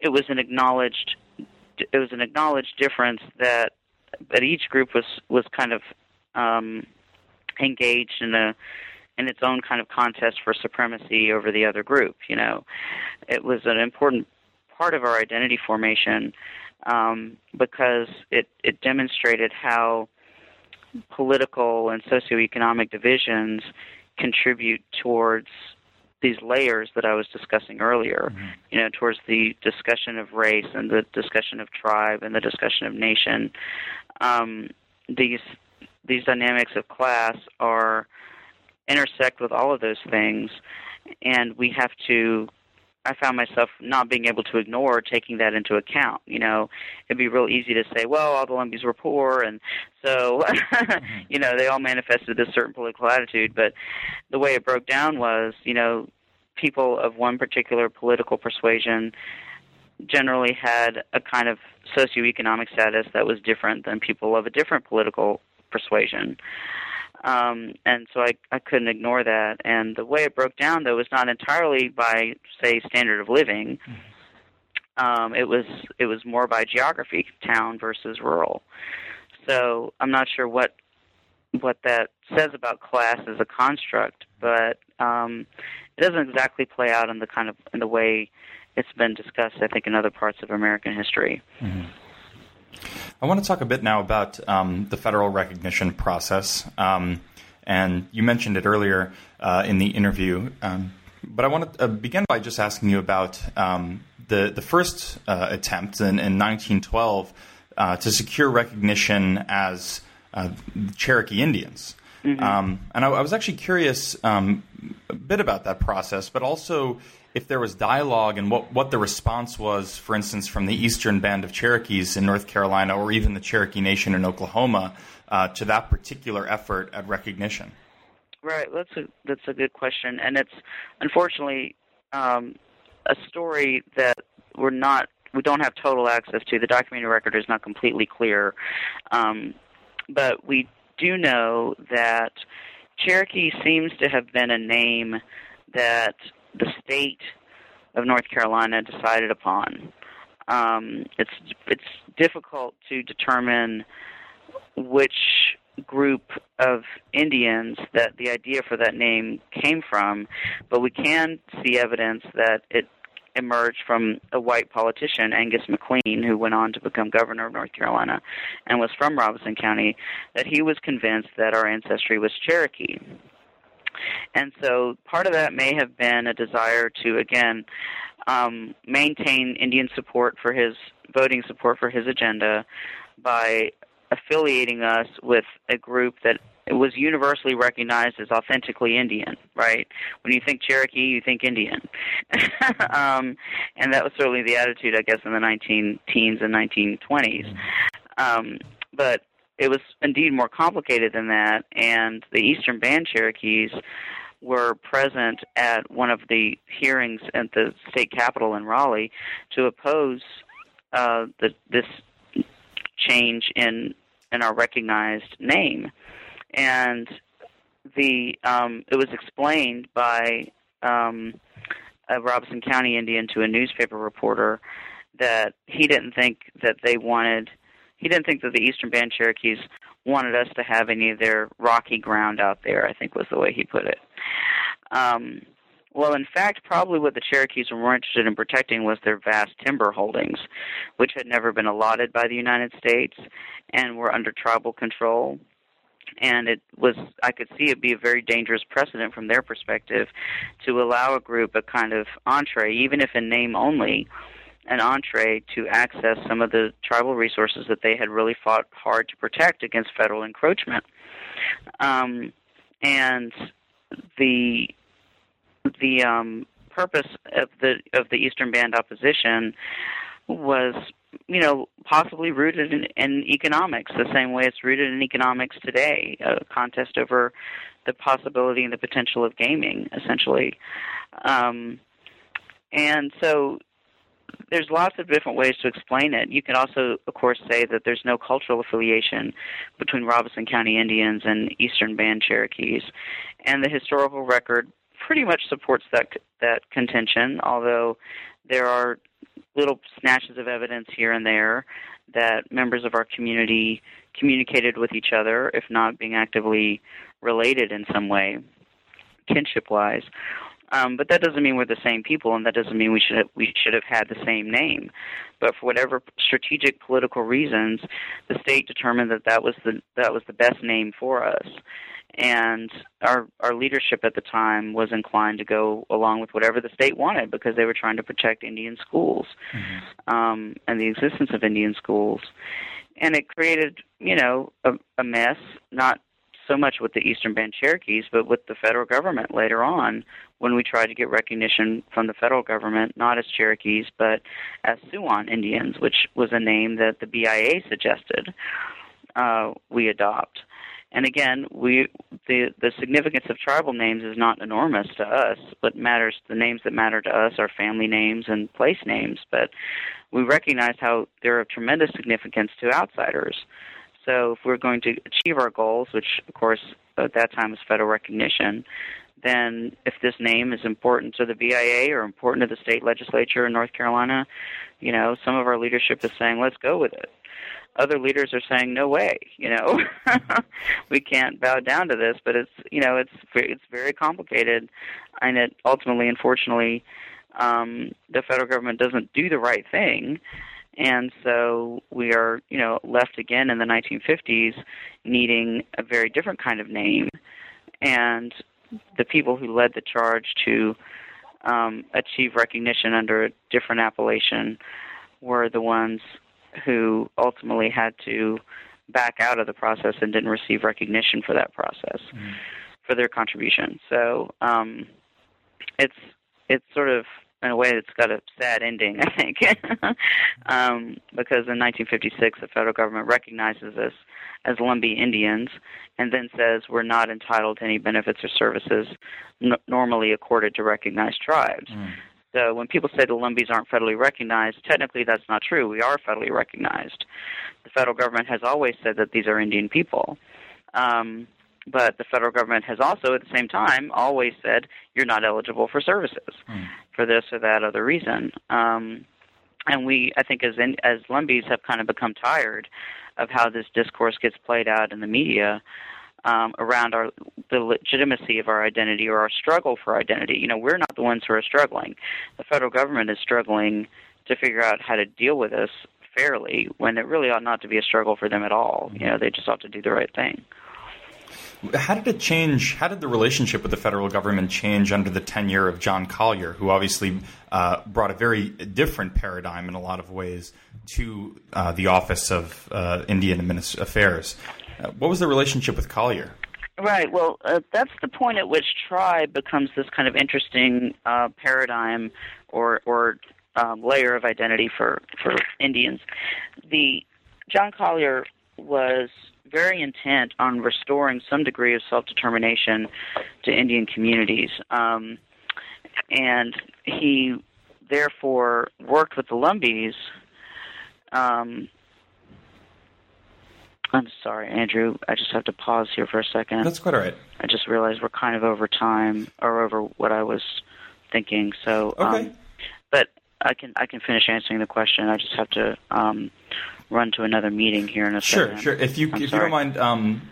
Speaker 2: it was an acknowledged it was an acknowledged difference that that each group was was kind of um, engaged in a in its own kind of contest for supremacy over the other group. You know, it was an important part of our identity formation um, because it it demonstrated how political and socioeconomic divisions contribute towards these layers that I was discussing earlier, mm-hmm. you know, towards the discussion of race and the discussion of tribe and the discussion of nation. Um, these these dynamics of class are intersect with all of those things, and we have to. I found myself not being able to ignore taking that into account. You know, it'd be real easy to say, well, all the Lumbees were poor, and so, mm-hmm. <laughs> you know, they all manifested this certain political attitude. But the way it broke down was, you know, people of one particular political persuasion generally had a kind of socioeconomic status that was different than people of a different political persuasion. Um, and so I, I couldn't ignore that. And the way it broke down, though, was not entirely by, say, standard of living. Um, it was it was more by geography, town versus rural. So I'm not sure what what that says about class as a construct, but um, it doesn't exactly play out in the kind of in the way it's been discussed. I think in other parts of American history. Mm-hmm.
Speaker 1: I want to talk a bit now about um, the federal recognition process, um, and you mentioned it earlier uh, in the interview. Um, but I want to uh, begin by just asking you about um, the the first uh, attempt in, in 1912 uh, to secure recognition as uh, Cherokee Indians. Mm-hmm. Um, and I, I, was actually curious um, a bit about that process, but also if there was dialogue and what, what the response was, for instance, from the Eastern Band of Cherokees in North Carolina or even the Cherokee Nation in Oklahoma uh, to that particular effort at recognition.
Speaker 2: Right, that's a that's a good question, and it's unfortunately um, a story that we're not we don't have total access to. The documentary record is not completely clear, um, but we do know that Cherokee seems to have been a name that the state of North Carolina decided upon. Um, it's it's difficult to determine which group of Indians that the idea for that name came from, but we can see evidence that it emerged from a white politician, Angus McLean, who went on to become governor of North Carolina and was from Robeson County, that he was convinced that our ancestry was Cherokee. And so part of that may have been a desire to, again, um, maintain Indian support for his voting support for his agenda by affiliating us with a group that was universally recognized as authentically Indian, right? When you think Cherokee, you think Indian. <laughs> um, and that was certainly the attitude, I guess, in the 19 teens and 1920s. Um, but it was indeed more complicated than that, and the Eastern Band Cherokees were present at one of the hearings at the state capitol in Raleigh to oppose uh, the, this change in in our recognized name, and the um, it was explained by um, a Robeson County Indian to a newspaper reporter that he didn't think that they wanted he didn't think that the Eastern Band Cherokees wanted us to have any of their rocky ground out there. I think was the way he put it. Um, well, in fact, probably what the Cherokees were more interested in protecting was their vast timber holdings, which had never been allotted by the United States and were under tribal control. And it was, I could see it be a very dangerous precedent from their perspective to allow a group a kind of entree, even if in name only, an entree to access some of the tribal resources that they had really fought hard to protect against federal encroachment. Um, and the the um, purpose of the of the Eastern Band opposition was, you know, possibly rooted in, in economics, the same way it's rooted in economics today, a contest over the possibility and the potential of gaming, essentially. Um, and so there's lots of different ways to explain it. You can also, of course, say that there's no cultural affiliation between Robeson County Indians and Eastern Band Cherokees, and the historical record pretty much supports that that contention. Although there are little snatches of evidence here and there that members of our community communicated with each other, if not being actively related in some way, kinship-wise, um, but that doesn't mean we're the same people, and that doesn't mean we should have, we should have had the same name. But for whatever strategic political reasons, the state determined that that was the that was the best name for us, and our our leadership at the time was inclined to go along with whatever the state wanted because they were trying to protect Indian schools mm-hmm. um, and the existence of Indian schools, and it created you know a, a mess not so much with the Eastern Band Cherokees, but with the federal government later on when we tried to get recognition from the federal government, not as Cherokees, but as Siouan Indians, which was a name that the BIA suggested uh, we adopt. And again, we the the significance of tribal names is not enormous to us. What matters, the names that matter to us are family names and place names. But we recognize how they're of tremendous significance to outsiders. So if we're going to achieve our goals, which of course at that time was federal recognition, then if this name is important to the BIA or important to the state legislature in North Carolina, you know, some of our leadership is saying, let's go with it. Other leaders are saying, no way, you know, <laughs> we can't bow down to this. But it's, you know, it's it's very complicated, and it ultimately, unfortunately, um, the federal government doesn't do the right thing, and so we are, you know, left again in the 1950s needing a very different kind of name. And the people who led the charge to um, achieve recognition under a different appellation were the ones who ultimately had to back out of the process and didn't receive recognition for that process mm-hmm. for their contribution. So um, it's it's sort of in a way it's got a sad ending, I think, <laughs> um, because in 1956 the federal government recognizes us as Lumbee Indians and then says we're not entitled to any benefits or services n- normally accorded to recognized tribes. Mm. So when people say the Lumbees aren't federally recognized, technically that's not true. We are federally recognized. The federal government has always said that these are Indian people. Um, but the federal government has also, at the same time, always said you're not eligible for services mm. For this or that other reason. Um, and we, I think, as in, as Lumbees have kind of become tired of how this discourse gets played out in the media um, around our the legitimacy of our identity or our struggle for identity. You know, we're not the ones who are struggling. The federal government is struggling to figure out how to deal with this fairly when it really ought not to be a struggle for them at all. You know, they just ought to do the right thing.
Speaker 1: How did it change? How did the relationship with the federal government change under the tenure of John Collier, who obviously uh, brought a very different paradigm in a lot of ways to uh, the Office of uh, Indian Affairs? Uh, what was the relationship with Collier?
Speaker 2: Right. Well, uh, that's the point at which tribe becomes this kind of interesting uh, paradigm or or um, layer of identity for for Indians. The John Collier was very intent on restoring some degree of self determination to Indian communities, um, and he therefore worked with the Lumbees. Um, I'm sorry, Andrew. I just have to pause here for a second.
Speaker 1: That's quite all right.
Speaker 2: I just realized we're kind of over time or over what I was thinking. So,
Speaker 1: okay.
Speaker 2: Um, but I can I can finish answering the question. I just have to um, run to another meeting here in a
Speaker 1: sure,
Speaker 2: second.
Speaker 1: Sure, sure. If you
Speaker 2: I'm
Speaker 1: if
Speaker 2: sorry.
Speaker 1: you don't mind. Um,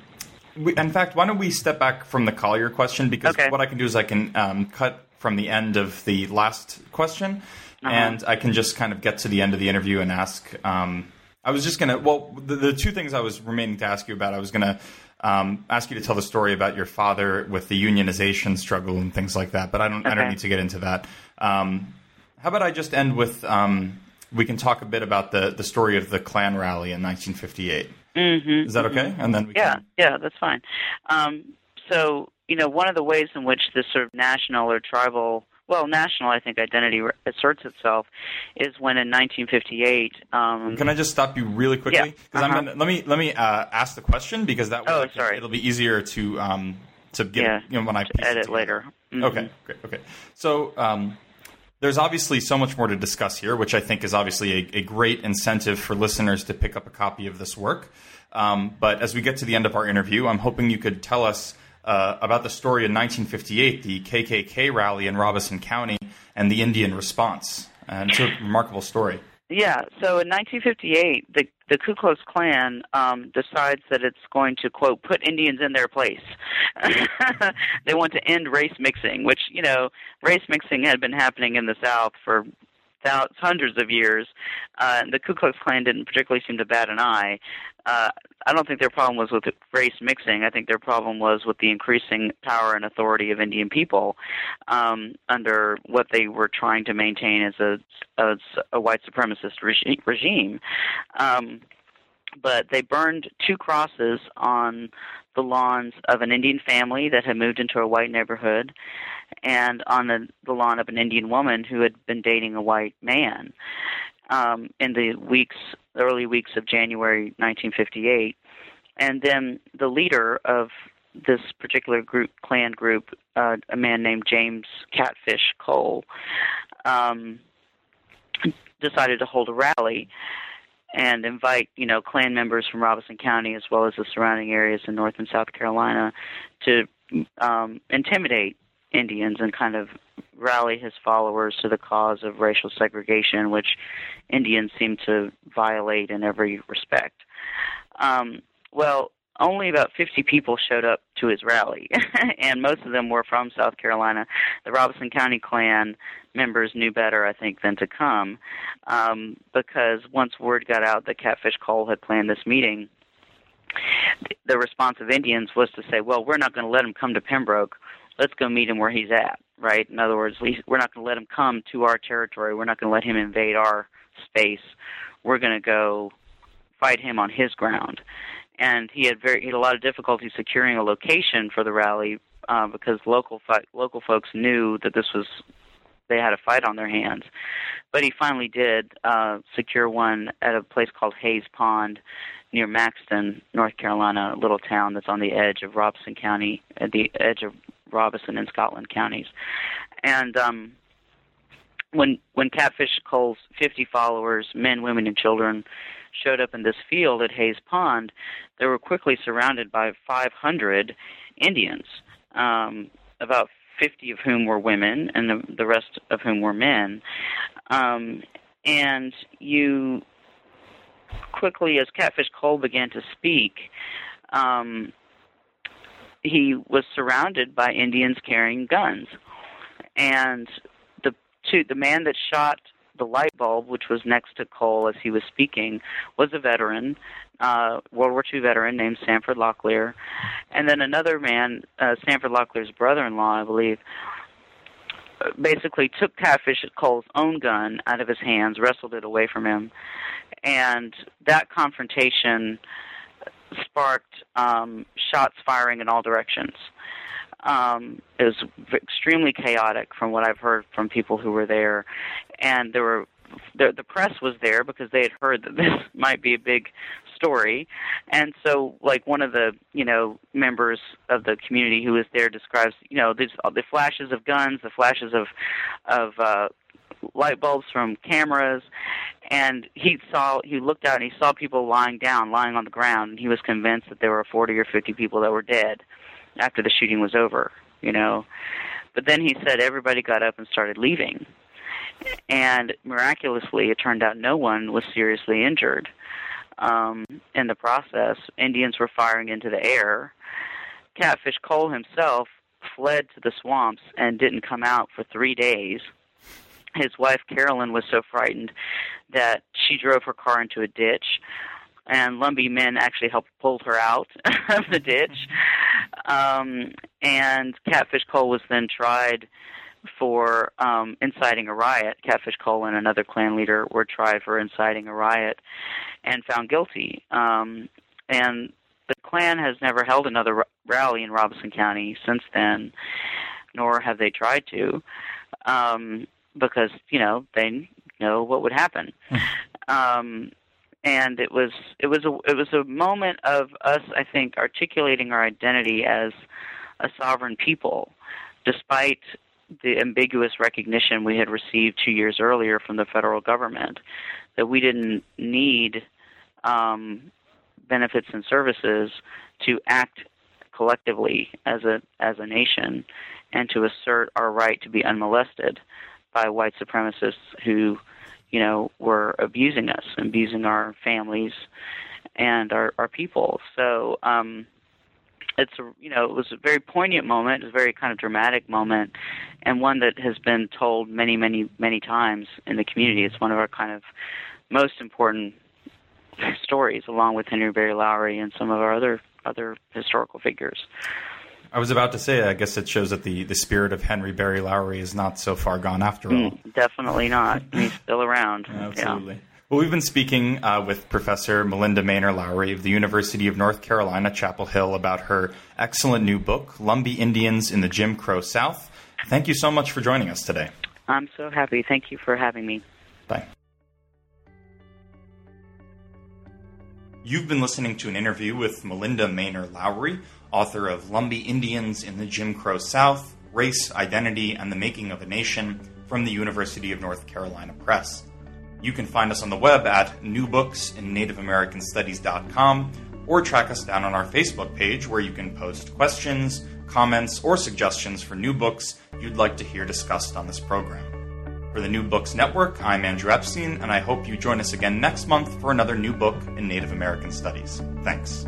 Speaker 1: we, in fact, why don't we step back from the Collier question because
Speaker 2: Okay.
Speaker 1: what I can do is I can um, cut from the end of the last question,
Speaker 2: Uh-huh.
Speaker 1: and I can just kind of get to the end of the interview and ask. Um, I was just gonna. Well, the, the two things I was remaining to ask you about, I was gonna um, ask you to tell the story about your father with the unionization struggle and things like that. But I don't. I don't need to get into that. Um, how about I just end with? Um, we can talk a bit about the the story of the Klan rally in 1958.
Speaker 2: Mm-hmm.
Speaker 1: Is that okay? And then we
Speaker 2: Yeah,
Speaker 1: can,
Speaker 2: yeah, that's fine. Um, so, you know, one of the ways in which this sort of national or tribal, well, national, I think, identity asserts itself is when in 1958. Um,
Speaker 1: Can I just stop you really quickly?
Speaker 2: Yeah,
Speaker 1: Because I'm
Speaker 2: uh-huh.
Speaker 1: gonna, let me let me uh, ask the question because that way
Speaker 2: Oh,
Speaker 1: can-
Speaker 2: sorry.
Speaker 1: it'll be easier to um, to get
Speaker 2: Yeah,
Speaker 1: you know when I
Speaker 2: edit later. Mhm.
Speaker 1: Okay, great. Okay, so um, there's obviously so much more to discuss here, which I think is obviously a, a great incentive for listeners to pick up a copy of this work. Um, but as we get to the end of our interview, I'm hoping you could tell us uh, about the story in 1958, the KKK rally in Robeson County, and the Indian response. And it's a remarkable story.
Speaker 2: Yeah, so in 1958, the the Ku Klux Klan um, decides that it's going to quote put Indians in their place. <laughs> they want to end race mixing, which you know race mixing had been happening in the South for thou- hundreds of years. Uh, the Ku Klux Klan didn't particularly seem to bat an eye. Uh, I don't think their problem was with race mixing. I think their problem was with the increasing power and authority of Indian people um, under what they were trying to maintain as a, as a white supremacist regi- regime. Um, but they burned two crosses on the lawns of an Indian family that had moved into a white neighborhood and on the, the lawn of an Indian woman who had been dating a white man um, in the weeks, early weeks of January 1958. And then the leader of this particular group, Klan group, uh, a man named James Catfish Cole, um, decided to hold a rally and invite, you know, Klan members from Robeson County as well as the surrounding areas in North and South Carolina to um, intimidate Indians and kind of rally his followers to the cause of racial segregation, which Indians seem to violate in every respect. Um, well, only about 50 people showed up to his rally, <laughs> and most of them were from South Carolina. The Robeson County Klan members knew better, I think, than to come, um, because once word got out that Catfish Cole had planned this meeting, the response of Indians was to say, "Well, we're not going to let him come to Pembroke. Let's go meet him where he's at." Right? In other words, we're not going to let him come to our territory. We're not going to let him invade our space. We're going to go fight him on his ground. And he had very he had a lot of difficulty securing a location for the rally uh, because local fi- local folks knew that this was they had a fight on their hands. But he finally did uh, secure one at a place called Hayes Pond near Maxton, North Carolina, a little town that's on the edge of Robeson County, at the edge of Robeson and Scotland counties. And um, when when Catfish Cole's 50 followers, men, women, and children, showed up in this field at Hayes Pond, they were quickly surrounded by 500 Indians, um, about 50 of whom were women, and the, the rest of whom were men. Um, and you quickly, as Catfish Cole began to speak, um, he was surrounded by Indians carrying guns, and the two, the man that shot the light bulb, which was next to Cole as he was speaking, was a veteran, uh, World War II veteran named Sanford Locklear, and then another man, uh, Sanford Locklear's brother-in-law, I believe, basically took Catfish Cole's own gun out of his hands, wrestled it away from him, and that confrontation sparked um, shots firing in all directions. Um, it was extremely chaotic from what I've heard from people who were there, and there were the, the press was there because they had heard that <laughs> this might be a big story, and so like one of the you know members of the community who was there describes you know these the flashes of guns, the flashes of of uh, light bulbs from cameras, and he saw he looked out and he saw people lying down, lying on the ground, and he was convinced that there were 40 or 50 people that were dead after the shooting was over, you know. But then he said everybody got up and started leaving. And miraculously, it turned out no one was seriously injured. Um, in the process, Indians were firing into the air. Catfish Cole himself fled to the swamps and didn't come out for three days. His wife Carolyn was so frightened that she drove her car into a ditch, and Lumbee men actually helped pull her out <laughs> of the ditch. <laughs> Um, and Catfish Cole was then tried for um, inciting a riot. Catfish Cole and another Klan leader were tried for inciting a riot and found guilty. Um, and the Klan has never held another r- rally in Robeson County since then, nor have they tried to, um, because you know they know what would happen. um, and it was it was a it was a moment of us, I think, articulating our identity as a sovereign people, despite the ambiguous recognition we had received two years earlier from the federal government that we didn't need um, benefits and services to act collectively as a as a nation and to assert our right to be unmolested by white supremacists who you know, were abusing us, abusing our families and our, our people. So um, it's a, you know, it was a very poignant moment, it was a very kind of dramatic moment, and one that has been told many, many, many times in the community. It's one of our kind of most important stories, along with Henry Berry Lowry and some of our other other historical figures.
Speaker 1: I was about to say, I guess it shows that the, the spirit of Henry Berry Lowry is not so far gone after all. Mm,
Speaker 2: definitely not. He's still around. <laughs>
Speaker 1: Absolutely. Yeah. Well, we've been speaking uh, with Professor Malinda Maynor Lowery of the University of North Carolina, Chapel Hill, about her excellent new book, Lumbee Indians in the Jim Crow South. Thank you so much for joining us today.
Speaker 2: I'm so happy. Thank you for having me.
Speaker 1: Bye. You've been listening to an interview with Malinda Maynor Lowery, author of Lumbee Indians in the Jim Crow South Race, Identity, and the Making of a Nation from the University of North Carolina Press. You can find us on the web at newbooksinNativeAmericanStudies.com or track us down on our Facebook page where you can post questions, comments, or suggestions for new books you'd like to hear discussed on this program. For the New Books Network, I'm Andrew Epstein, and I hope you join us again next month for another new book in Native American Studies. Thanks.